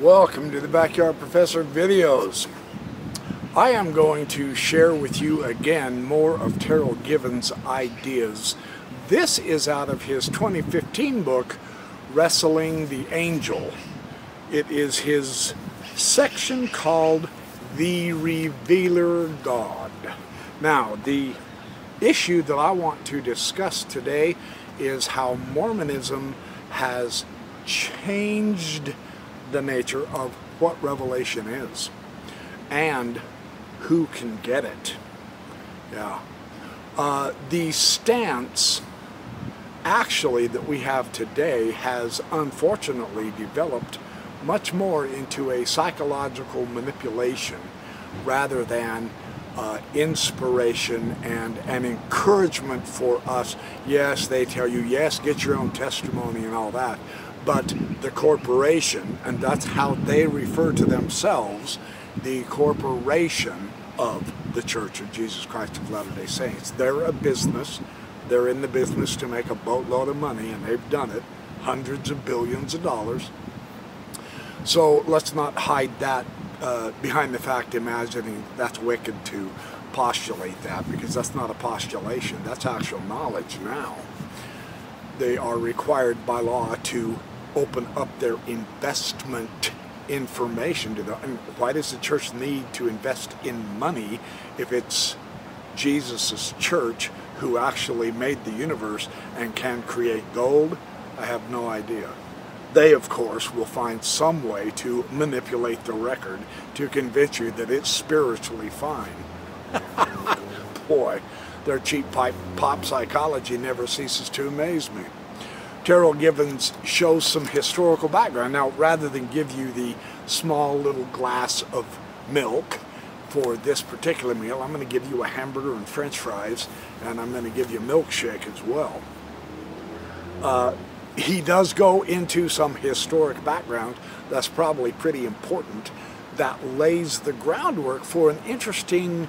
Welcome to the Backyard Professor videos. I am going to share with you again more of Terryl Givens' ideas. This is out of his 2015 book, Wrestling the Angel. It is his section called The Revealer God. Now, the issue that I want to discuss today is how Mormonism has changed the nature of what revelation is and who can get it. Yeah. Uh, the stance actually that we have today has unfortunately developed much more into a psychological manipulation rather than uh, inspiration and an encouragement for us. Yes, they tell you, yes, get your own testimony and all that but the corporation, and that's how they refer to themselves, the corporation of the Church of Jesus Christ of Latter-day Saints. They're a business. They're in the business to make a boatload of money, and they've done it, hundreds of billions of dollars. So let's not hide that uh, behind the fact imagining that's wicked to postulate that, because that's not a postulation. That's actual knowledge now. They are required by law to open up their investment information to them. And why does the church need to invest in money if it's Jesus' church who actually made the universe and can create gold? I have no idea. They, of course, will find some way to manipulate the record to convince you that it's spiritually fine. Boy, their cheap pop psychology never ceases to amaze me. Terryl Givens shows some historical background. Now, rather than give you the small little glass of milk for this particular meal, I'm going to give you a hamburger and french fries, and I'm going to give you a milkshake as well. Uh, he does go into some historic background that's probably pretty important that lays the groundwork for an interesting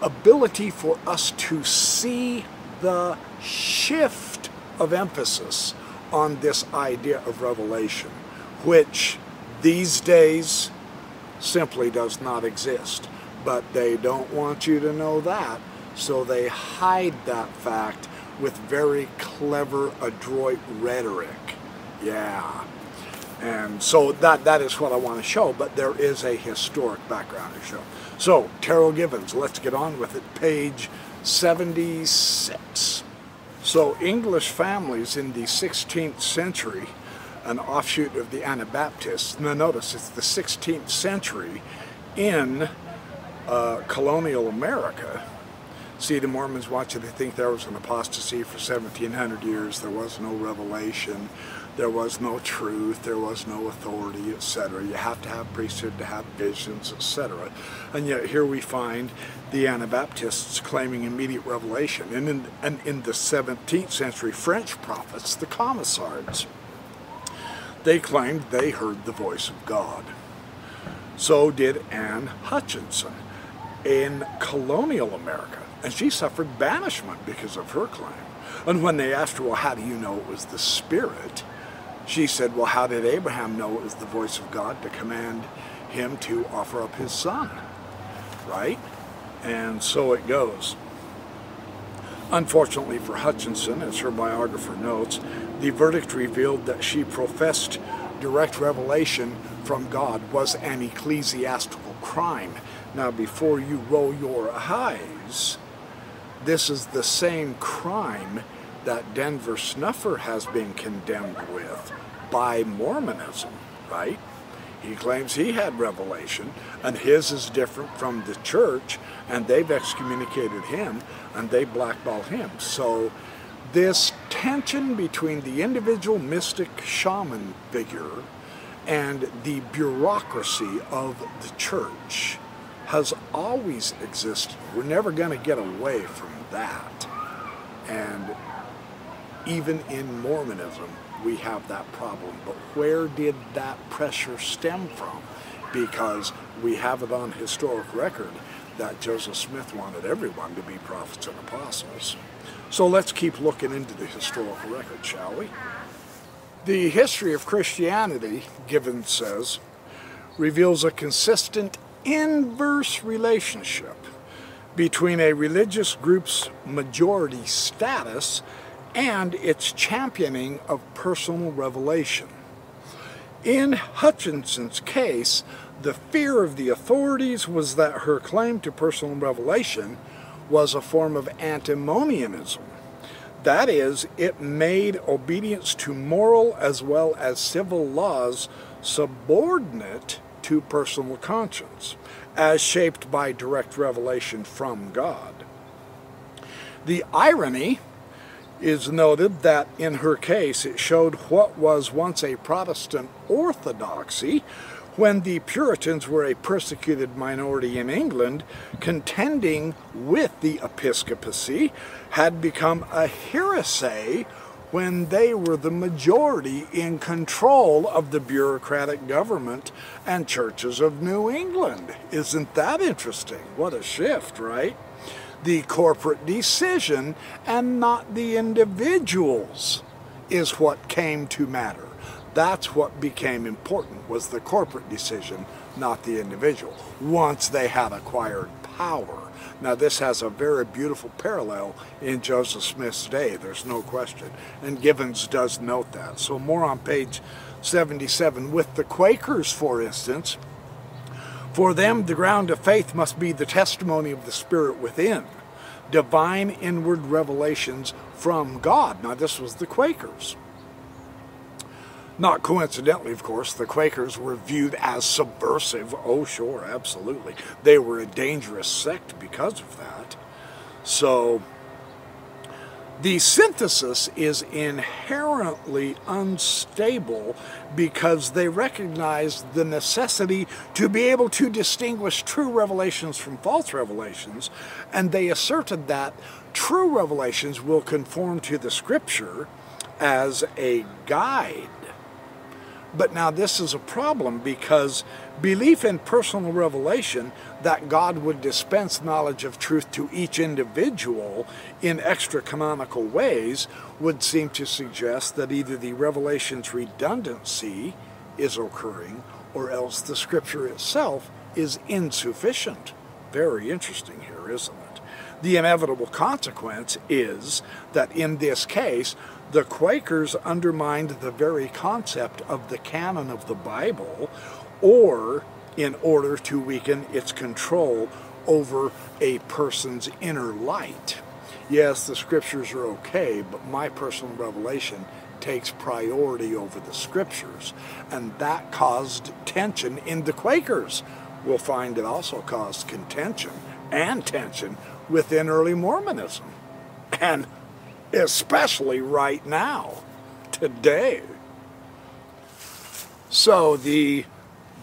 ability for us to see the shift of emphasis on this idea of revelation, which these days simply does not exist. But they don't want you to know that, so they hide that fact with very clever, adroit rhetoric. Yeah. And so that, that is what I want to show, but there is a historic background to show. So, Terryl Givens, let's get on with it. Page 76. So English families in the 16th century, an offshoot of the Anabaptists, now notice it's the 16th century in uh, colonial America. See, the Mormons want you to think there was an apostasy for 1700 years. There was no revelation. There was no truth. There was no authority, etc. You have to have priesthood to have visions, etc. And yet here we find the Anabaptists claiming immediate revelation. And in, and in the 17th century French prophets, the Camisards, they claimed they heard the voice of God. So did Anne Hutchinson in colonial America. And she suffered banishment because of her claim. And when they asked her, well, how do you know it was the Spirit? She said, well, how did Abraham know it was the voice of God to command him to offer up his son? Right? And so it goes. Unfortunately for Hutchinson, as her biographer notes, the verdict revealed that she professed direct revelation from God was an ecclesiastical crime. Now, before you roll your eyes, this is the same crime that Denver Snuffer has been condemned with by Mormonism, right? He claims he had revelation, and his is different from the church, and they've excommunicated him, and they blackball him. So this tension between the individual mystic shaman figure and the bureaucracy of the church has always existed. We're never going to get away from that. And even in Mormonism, we have that problem. But where did that pressure stem from? Because we have it on historic record that Joseph Smith wanted everyone to be prophets and apostles. So let's keep looking into the historical record, shall we? The history of Christianity, Givens says, reveals a consistent inverse relationship between a religious group's majority status and its championing of personal revelation. In Hutchinson's case, the fear of the authorities was that her claim to personal revelation was a form of antinomianism. That is, it made obedience to moral as well as civil laws subordinate to personal conscience, as shaped by direct revelation from God. The irony is noted that in her case it showed what was once a Protestant orthodoxy when the Puritans were a persecuted minority in England, contending with the episcopacy had become a heresy when they were the majority in control of the bureaucratic government and churches of New England. Isn't that interesting? What a shift, right? The corporate decision and not the individuals is what came to matter. That's what became important, was the corporate decision, not the individual, once they had acquired power. Now this has a very beautiful parallel in Joseph Smith's day, there's no question. And Givens does note that. So more on page 77. With the Quakers, for instance, for them the ground of faith must be the testimony of the Spirit within, divine inward revelations from God. Now this was the Quakers. Not coincidentally, of course, the Quakers were viewed as subversive. Oh, sure, absolutely. They were a dangerous sect because of that. So, the synthesis is inherently unstable because they recognize the necessity to be able to distinguish true revelations from false revelations, and they asserted that true revelations will conform to the scripture as a guide but now this is a problem because belief in personal revelation that God would dispense knowledge of truth to each individual in extra canonical ways would seem to suggest that either the revelation's redundancy is occurring or else the scripture itself is insufficient. Very interesting here, isn't it? The inevitable consequence is that in this case, the Quakers undermined the very concept of the canon of the Bible, or in order to weaken its control over a person's inner light. Yes, the scriptures are okay, but my personal revelation takes priority over the scriptures. And that caused tension in the Quakers. We'll find it also caused contention and tension within early Mormonism. And especially right now, today. So the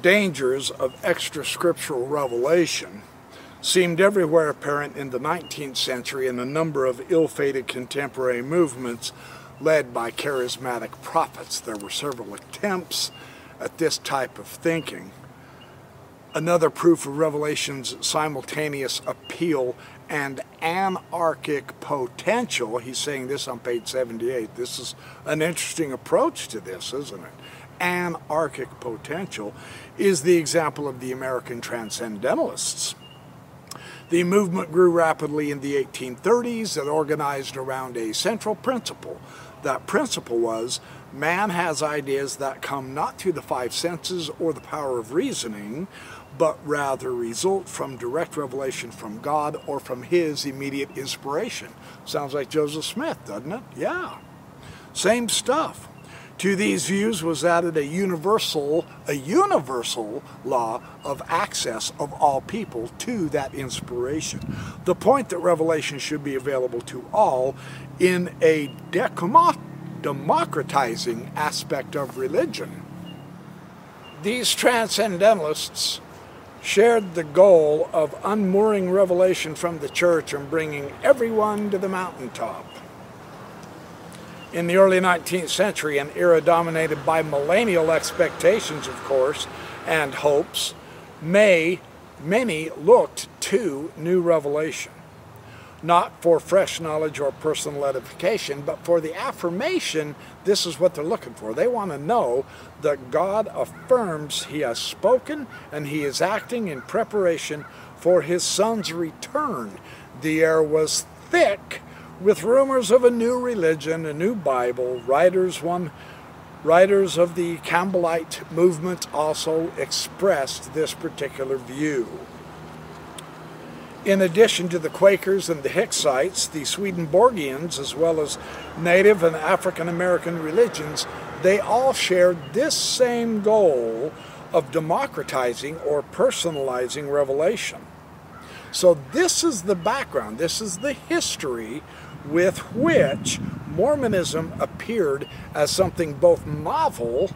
dangers of extra scriptural revelation seemed everywhere apparent in the 19th century in a number of ill-fated contemporary movements led by charismatic prophets. There were several attempts at this type of thinking. Another proof of Revelation's simultaneous appeal and anarchic potential. He's saying this on page 78. This is an interesting approach to this, isn't it? Anarchic potential is the example of the American Transcendentalists. The movement grew rapidly in the 1830s and organized around a central principle. That principle was man has ideas that come not through the five senses or the power of reasoning, but rather result from direct revelation from God or from his immediate inspiration. Sounds like Joseph Smith, doesn't it? Yeah. Same stuff. To these views was added a universal, a universal law of access of all people to that inspiration. The point that revelation should be available to all in a democratizing aspect of religion. These transcendentalists shared the goal of unmooring revelation from the church and bringing everyone to the mountaintop. In the early 19th century, an era dominated by millennial expectations, of course, and hopes, may many looked to new revelation. Not for fresh knowledge or personal edification, but for the affirmation. This is what they're looking for. They want to know that God affirms He has spoken and He is acting in preparation for His Son's return. The air was thick with rumors of a new religion, a new Bible. Writers, one writers of the Campbellite movement also expressed this particular view. In addition to the Quakers and the Hicksites, the Swedenborgians, as well as Native and African American religions, they all shared this same goal of democratizing or personalizing revelation. So, this is the background, this is the history with which Mormonism appeared as something both novel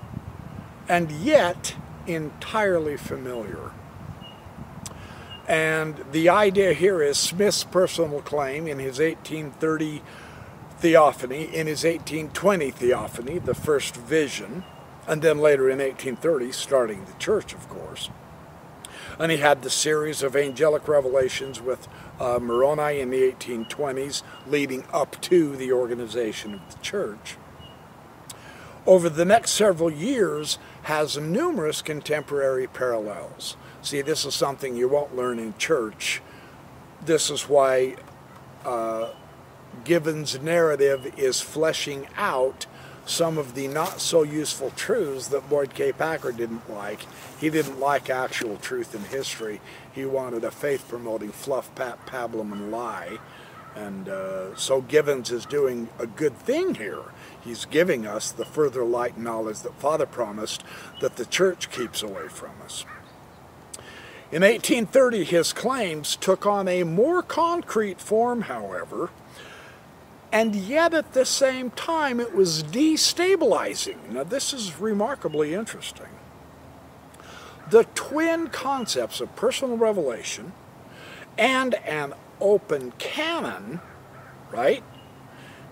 and yet entirely familiar. And the idea here is Smith's personal claim in his 1830 theophany, in his 1820 theophany, the first vision, and then later in 1830, starting the church, of course. And he had the series of angelic revelations with uh, Moroni in the 1820s, leading up to the organization of the church. Over the next several years, has numerous contemporary parallels. See, this is something you won't learn in church. This is why uh, Givens' narrative is fleshing out some of the not so useful truths that Boyd K. Packer didn't like. He didn't like actual truth in history. He wanted a faith promoting fluff, pat, pablum, and lie. And uh, so Givens is doing a good thing here. He's giving us the further light and knowledge that Father promised that the church keeps away from us. In 1830, his claims took on a more concrete form, however, and yet at the same time it was destabilizing. Now, this is remarkably interesting. The twin concepts of personal revelation and an open canon, right?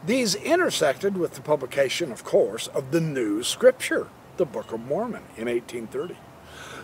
These intersected with the publication, of course, of the New Scripture, the Book of Mormon, in 1830.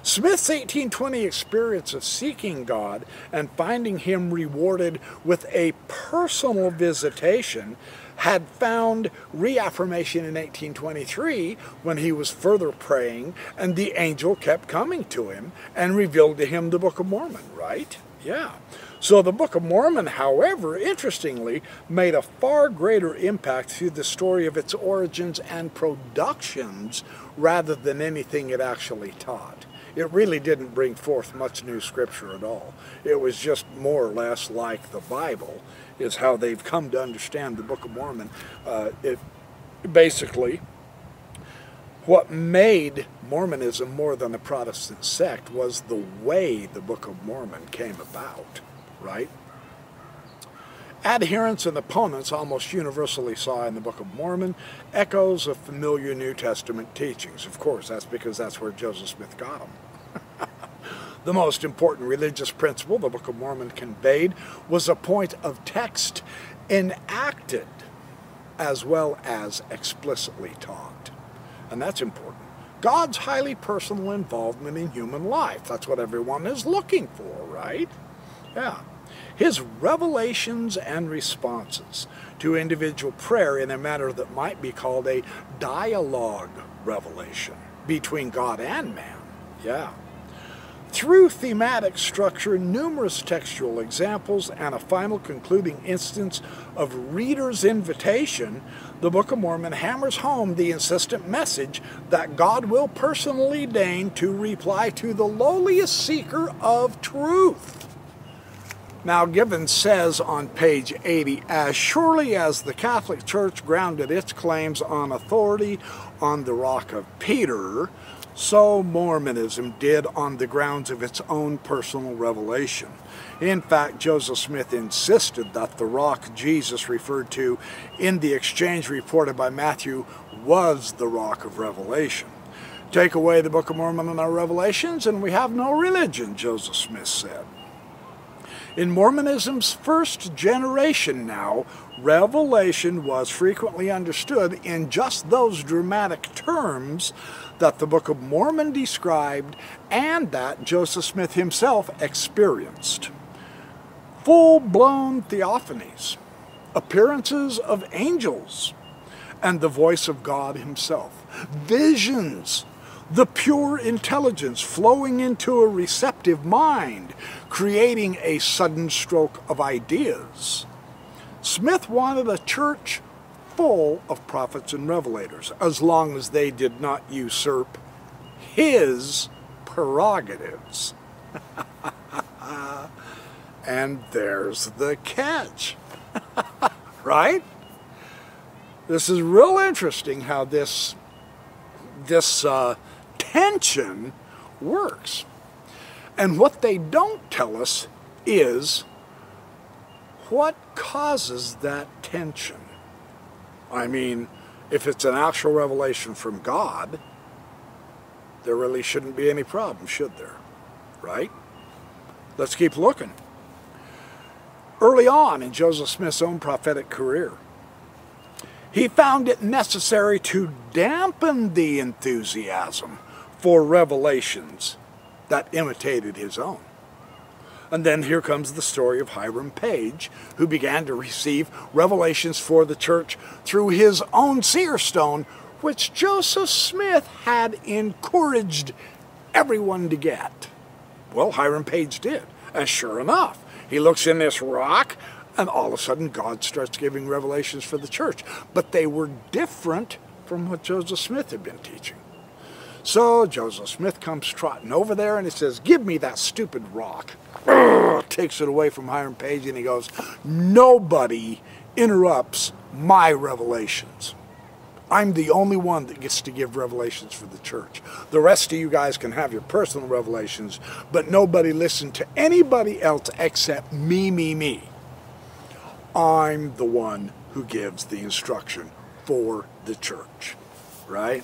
Smith's 1820 experience of seeking God and finding Him rewarded with a personal visitation had found reaffirmation in 1823 when he was further praying and the angel kept coming to him and revealed to him the Book of Mormon, right? Yeah. So the Book of Mormon, however, interestingly, made a far greater impact through the story of its origins and productions rather than anything it actually taught it really didn't bring forth much new scripture at all. It was just more or less like the Bible, is how they've come to understand the Book of Mormon. Uh, it basically what made Mormonism more than a Protestant sect was the way the Book of Mormon came about, right? Adherents and opponents almost universally saw in the Book of Mormon echoes of familiar New Testament teachings. Of course, that's because that's where Joseph Smith got them. the most important religious principle the Book of Mormon conveyed was a point of text enacted as well as explicitly taught. And that's important. God's highly personal involvement in human life. That's what everyone is looking for, right? Yeah his revelations and responses to individual prayer in a manner that might be called a dialogue revelation between God and man. Yeah. Through thematic structure, numerous textual examples, and a final concluding instance of reader's invitation, the Book of Mormon hammers home the insistent message that God will personally deign to reply to the lowliest seeker of truth. Now, Given says on page 80 As surely as the Catholic Church grounded its claims on authority on the rock of Peter, so Mormonism did on the grounds of its own personal revelation. In fact, Joseph Smith insisted that the rock Jesus referred to in the exchange reported by Matthew was the rock of revelation. Take away the Book of Mormon and our revelations, and we have no religion, Joseph Smith said. In Mormonism's first generation now, revelation was frequently understood in just those dramatic terms that the Book of Mormon described and that Joseph Smith himself experienced. full-blown theophanies, appearances of angels, and the voice of God himself, visions, the pure intelligence flowing into a receptive mind, creating a sudden stroke of ideas. Smith wanted a church full of prophets and revelators, as long as they did not usurp his prerogatives. and there's the catch. right? This is real interesting how this this uh, tension works. And what they don't tell us is what causes that tension. I mean, if it's an actual revelation from God, there really shouldn't be any problem, should there? Right? Let's keep looking. Early on in Joseph Smith's own prophetic career, he found it necessary to dampen the enthusiasm for revelations that imitated his own. And then here comes the story of Hiram Page, who began to receive revelations for the church through his own seer stone, which Joseph Smith had encouraged everyone to get. Well, Hiram Page did. And sure enough, he looks in this rock, and all of a sudden God starts giving revelations for the church. But they were different from what Joseph Smith had been teaching. So Joseph Smith comes trotting over there and he says, Give me that stupid rock. Takes it away from Hiram Page and he goes, Nobody interrupts my revelations. I'm the only one that gets to give revelations for the church. The rest of you guys can have your personal revelations, but nobody listen to anybody else except me, me, me. I'm the one who gives the instruction for the church, right?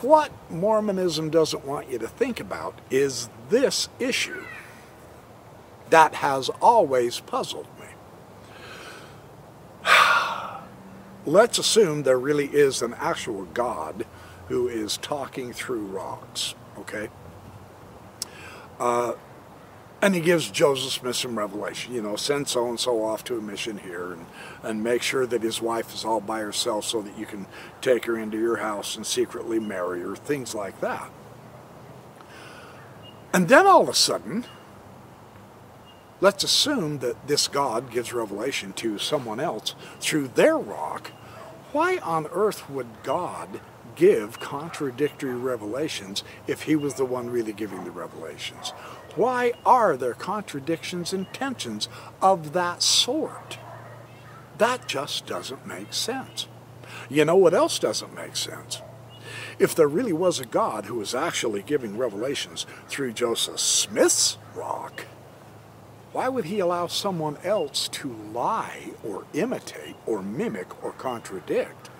What Mormonism doesn't want you to think about is this issue that has always puzzled me. Let's assume there really is an actual God who is talking through rocks, okay? Uh, and he gives Joseph Smith some revelation, you know, send so-and-so off to a mission here and, and make sure that his wife is all by herself so that you can take her into your house and secretly marry her, things like that. And then all of a sudden, let's assume that this God gives revelation to someone else through their rock. Why on earth would God give contradictory revelations if he was the one really giving the revelations? Why are there contradictions and tensions of that sort? That just doesn't make sense. You know what else doesn't make sense? If there really was a God who was actually giving revelations through Joseph Smith's rock, why would he allow someone else to lie or imitate or mimic or contradict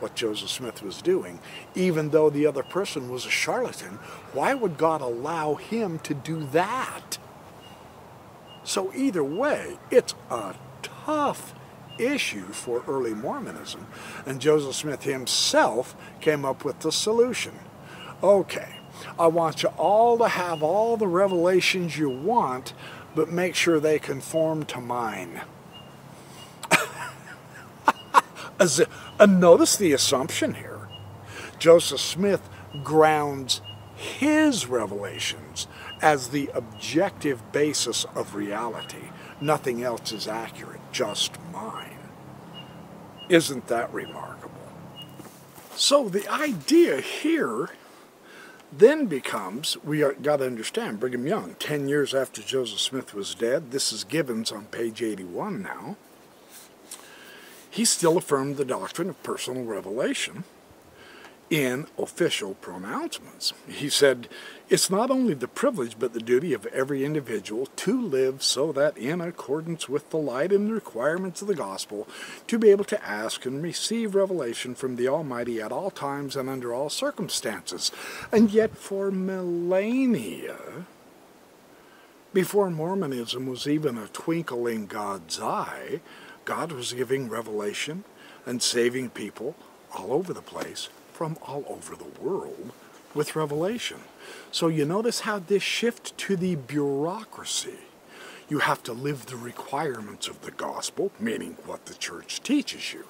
what Joseph Smith was doing, even though the other person was a charlatan. Why would God allow him to do that? So either way, it's a tough issue for early Mormonism. And Joseph Smith himself came up with the solution. Okay, I want you all to have all the revelations you want, but make sure they conform to mine. and notice the assumption here. Joseph Smith grounds his revelations as the objective basis of reality. Nothing else is accurate, just mine. Isn't that remarkable? So the idea here then becomes, we got to understand, Brigham Young, 10 years after Joseph Smith was dead, this is Givens on page 81 now, he still affirmed the doctrine of personal revelation in official pronouncements. He said, It's not only the privilege but the duty of every individual to live so that, in accordance with the light and the requirements of the gospel, to be able to ask and receive revelation from the Almighty at all times and under all circumstances. And yet, for millennia, before Mormonism was even a twinkle in God's eye, God was giving revelation and saving people all over the place from all over the world with revelation. So you notice how this shift to the bureaucracy. You have to live the requirements of the gospel, meaning what the church teaches you.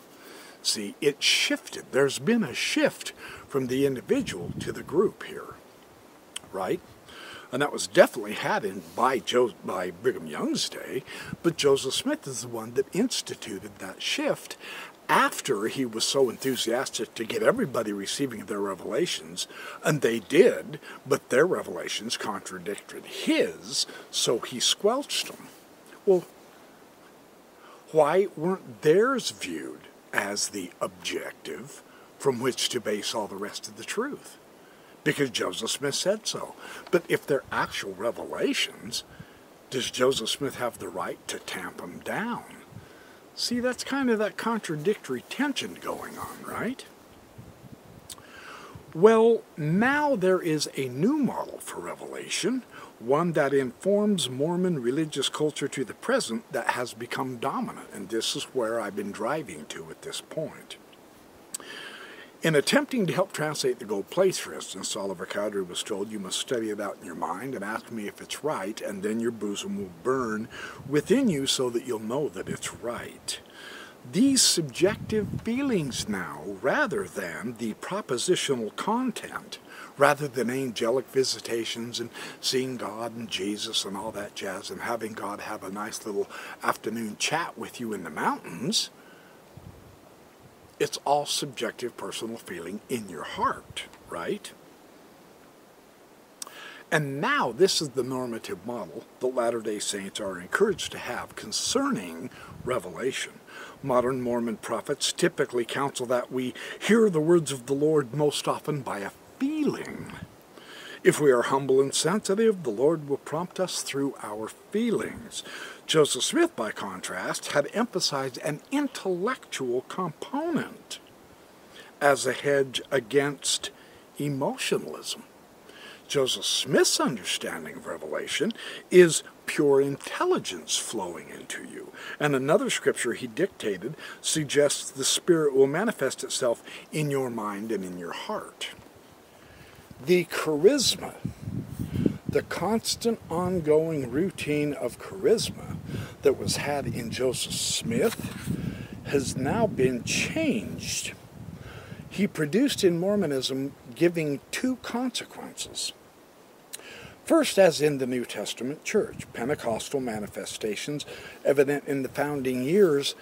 See, it shifted. There's been a shift from the individual to the group here, right? And that was definitely had in by, jo- by Brigham Young's day, but Joseph Smith is the one that instituted that shift after he was so enthusiastic to get everybody receiving their revelations, and they did, but their revelations contradicted his, so he squelched them. Well, why weren't theirs viewed as the objective from which to base all the rest of the truth. Because Joseph Smith said so. But if they're actual revelations, does Joseph Smith have the right to tamp them down? See, that's kind of that contradictory tension going on, right? Well, now there is a new model for revelation, one that informs Mormon religious culture to the present that has become dominant, and this is where I've been driving to at this point. In attempting to help translate the gold plates, for instance, Oliver Cowdery was told you must study it out in your mind and ask me if it's right, and then your bosom will burn within you so that you'll know that it's right these subjective feelings now rather than the propositional content, rather than angelic visitations and seeing God and Jesus and all that jazz and having God have a nice little afternoon chat with you in the mountains. It's all subjective personal feeling in your heart, right? And now this is the normative model the Latter day Saints are encouraged to have concerning revelation. Modern Mormon prophets typically counsel that we hear the words of the Lord most often by a feeling. If we are humble and sensitive, the Lord will prompt us through our feelings. Joseph Smith, by contrast, had emphasized an intellectual component as a hedge against emotionalism. Joseph Smith's understanding of Revelation is pure intelligence flowing into you. And another scripture he dictated suggests the Spirit will manifest itself in your mind and in your heart. The charisma, the constant ongoing routine of charisma that was had in Joseph Smith has now been changed. He produced in Mormonism giving two consequences. First, as in the New Testament church, Pentecostal manifestations evident in the founding years,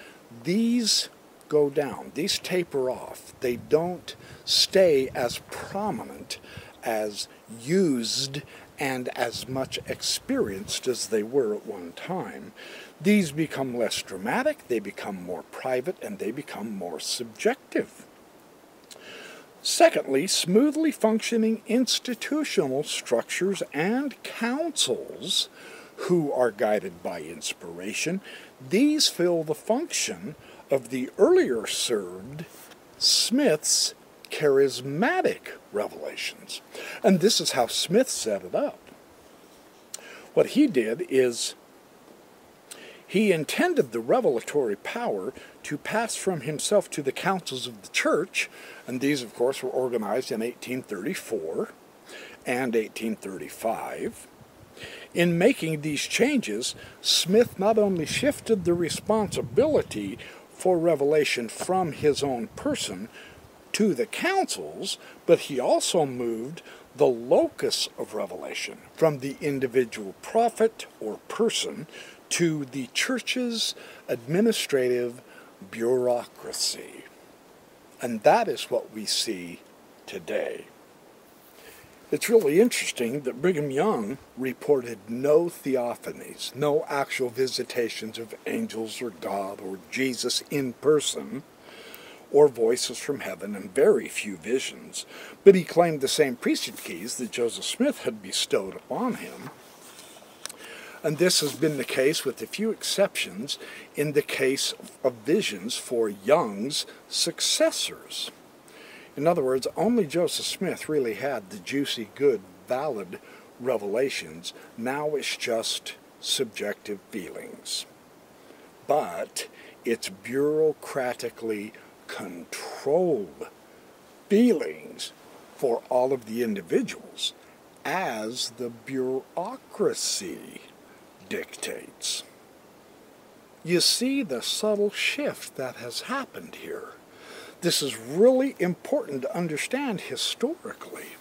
these go down, these taper off. They don't stay as prominent, as used, and as much experienced as they were at one time. These become less dramatic, they become more private, and they become more subjective. Secondly, smoothly functioning institutional structures and councils who are guided by inspiration. These fill the function of the earlier served Smith's charismatic revelations. And this is how Smith set it up. What he did is he intended the revelatory power to pass from himself to the councils of the church, and these, of course, were organized in 1834 and 1835. In making these changes, Smith not only shifted the responsibility for revelation from his own person to the councils, but he also moved the locus of revelation from the individual prophet or person to the church's administrative bureaucracy. And that is what we see today. It's really interesting that Brigham Young reported no theophanies, no actual visitations of angels or God or Jesus in person, or voices from heaven, and very few visions. But he claimed the same priesthood keys that Joseph Smith had bestowed upon him and this has been the case, with a few exceptions, in the case of visions for Young's successors. In other words, only Joseph Smith really had the juicy, good, valid revelations. Now it's just subjective feelings. But it's bureaucratically controlled feelings for all of the individuals as the bureaucracy dictates. You see the subtle shift that has happened here. This is really important to understand historically.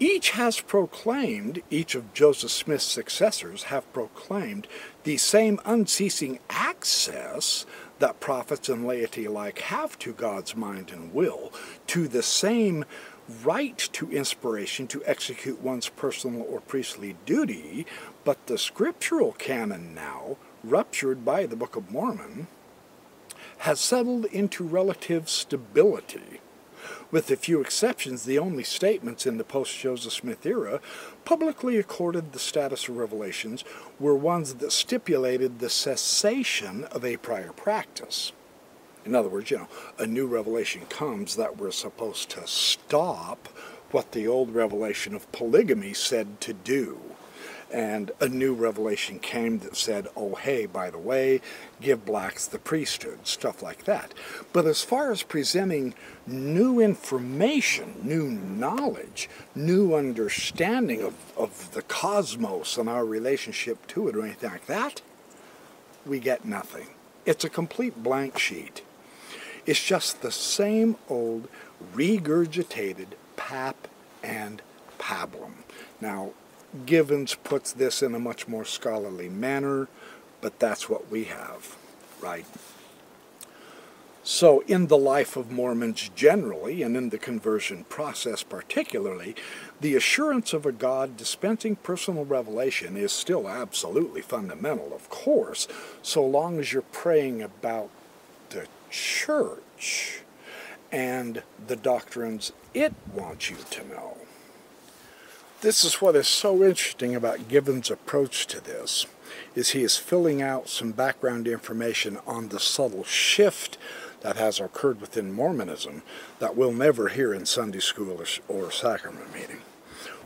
Each has proclaimed, each of Joseph Smith's successors have proclaimed the same unceasing access that prophets and laity alike have to God's mind and will, to the same right to inspiration to execute one's personal or priestly duty, but the scriptural canon now, ruptured by the Book of Mormon, has settled into relative stability with a few exceptions, the only statements in the post-Joseph Smith era publicly accorded the status of revelations were ones that stipulated the cessation of a prior practice. In other words, you know, a new revelation comes that we're supposed to stop what the old revelation of polygamy said to do and a new revelation came that said, oh, hey, by the way, give blacks the priesthood, stuff like that. But as far as presenting new information, new knowledge, new understanding of, of the cosmos and our relationship to it or anything like that, we get nothing. It's a complete blank sheet. It's just the same old regurgitated pap and pablum. Now, Givens puts this in a much more scholarly manner, but that's what we have, right? So, in the life of Mormons generally, and in the conversion process particularly, the assurance of a God dispensing personal revelation is still absolutely fundamental, of course, so long as you're praying about the church and the doctrines it wants you to know. This is what is so interesting about Givens' approach to this, is he is filling out some background information on the subtle shift that has occurred within Mormonism that we'll never hear in Sunday school or, or sacrament meeting.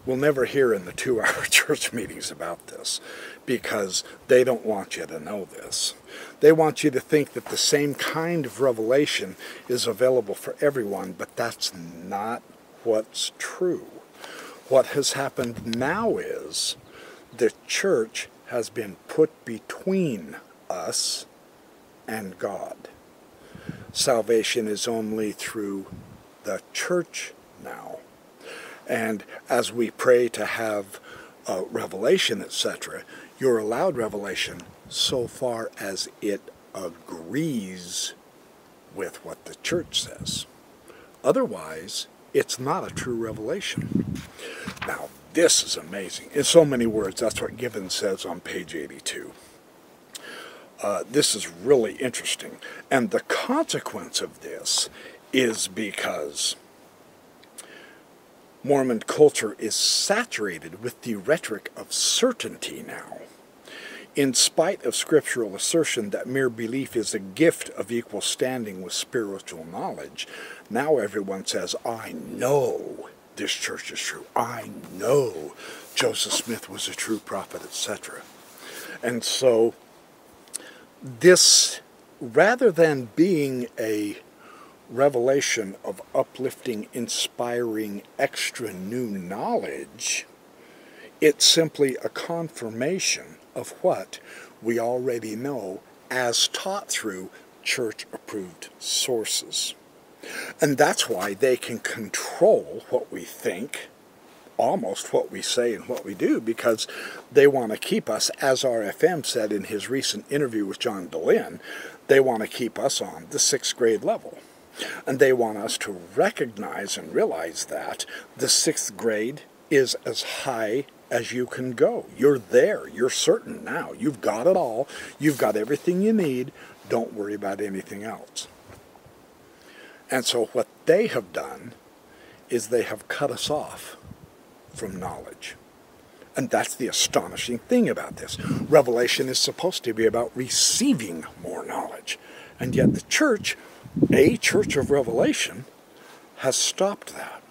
We'll never hear in the two-hour church meetings about this because they don't want you to know this. They want you to think that the same kind of revelation is available for everyone, but that's not what's true. What has happened now is the church has been put between us and God. Salvation is only through the church now. And as we pray to have a revelation, etc., you're allowed revelation so far as it agrees with what the church says. Otherwise, it's not a true revelation. Now, this is amazing. In so many words, that's what Givens says on page 82. Uh, this is really interesting. And the consequence of this is because Mormon culture is saturated with the rhetoric of certainty now. In spite of scriptural assertion that mere belief is a gift of equal standing with spiritual knowledge, now everyone says, I know this church is true. I know Joseph Smith was a true prophet, etc. And so, this, rather than being a revelation of uplifting, inspiring, extra new knowledge, it's simply a confirmation of what we already know as taught through church approved sources. And that's why they can control what we think, almost what we say and what we do, because they want to keep us, as RFM said in his recent interview with John Dehlin, they want to keep us on the sixth grade level. And they want us to recognize and realize that the sixth grade is as high as you can go. You're there. You're certain now. You've got it all. You've got everything you need. Don't worry about anything else. And so what they have done is they have cut us off from knowledge. And that's the astonishing thing about this. Revelation is supposed to be about receiving more knowledge. And yet the church, a church of revelation, has stopped that.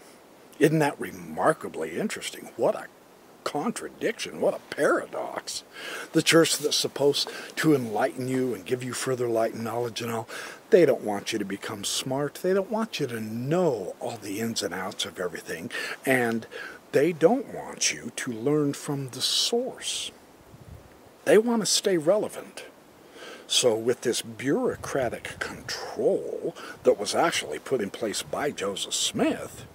Isn't that remarkably interesting? What a contradiction. What a paradox. The church that's supposed to enlighten you and give you further light and knowledge and all, they don't want you to become smart. They don't want you to know all the ins and outs of everything. And they don't want you to learn from the source. They want to stay relevant. So with this bureaucratic control that was actually put in place by Joseph Smith,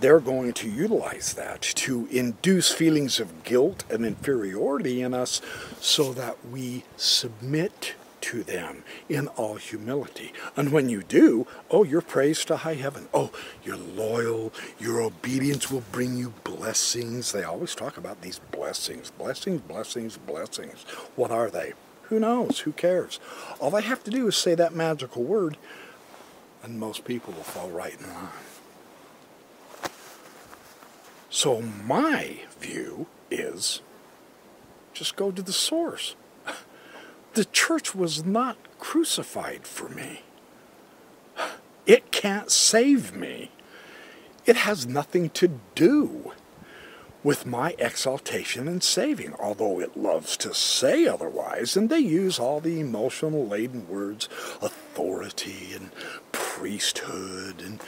they're going to utilize that to induce feelings of guilt and inferiority in us so that we submit to them in all humility. And when you do, oh, you're praised to high heaven. Oh, you're loyal. Your obedience will bring you blessings. They always talk about these blessings. Blessings, blessings, blessings. What are they? Who knows? Who cares? All they have to do is say that magical word, and most people will fall right in line. So my view is just go to the source. The church was not crucified for me. It can't save me. It has nothing to do with my exaltation and saving, although it loves to say otherwise, and they use all the emotional laden words authority and priesthood and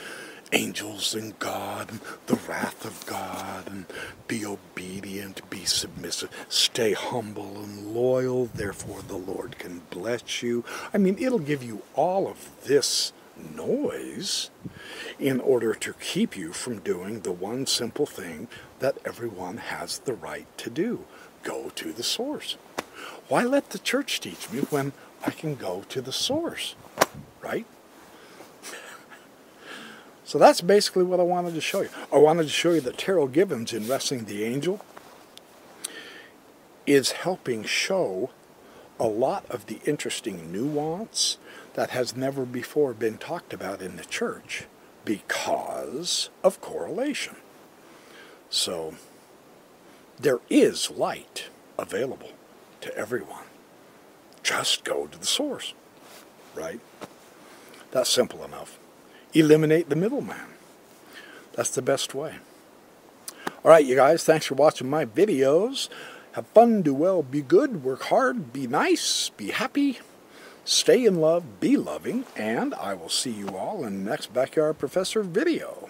angels and God, and the wrath of God, and be obedient, be submissive, stay humble and loyal, therefore the Lord can bless you. I mean, it'll give you all of this noise in order to keep you from doing the one simple thing that everyone has the right to do go to the source. Why let the church teach me when I can go to the source? Right? So that's basically what I wanted to show you. I wanted to show you that Terryl Givens in Wrestling the Angel is helping show a lot of the interesting nuance that has never before been talked about in the church because of correlation. So there is light available to everyone. Just go to the source, right? That's simple enough eliminate the middleman. That's the best way. All right, you guys, thanks for watching my videos. Have fun, do well, be good, work hard, be nice, be happy, stay in love, be loving, and I will see you all in the next Backyard Professor video.